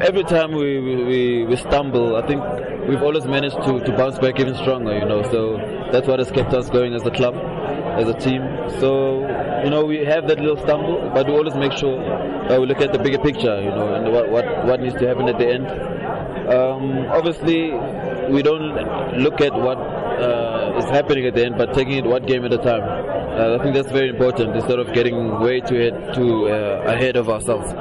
Every time we, we, we stumble, I think we've always managed to, to bounce back even stronger, you know. So that's what has kept us going as a club, as a team. So, you know, we have that little stumble, but we always make sure uh, we look at the bigger picture, you know, and what, what, what needs to happen at the end. Um, obviously, we don't look at what uh, is happening at the end, but taking it one game at a time. Uh, I think that's very important instead of getting way too, ahead, too uh, ahead of ourselves.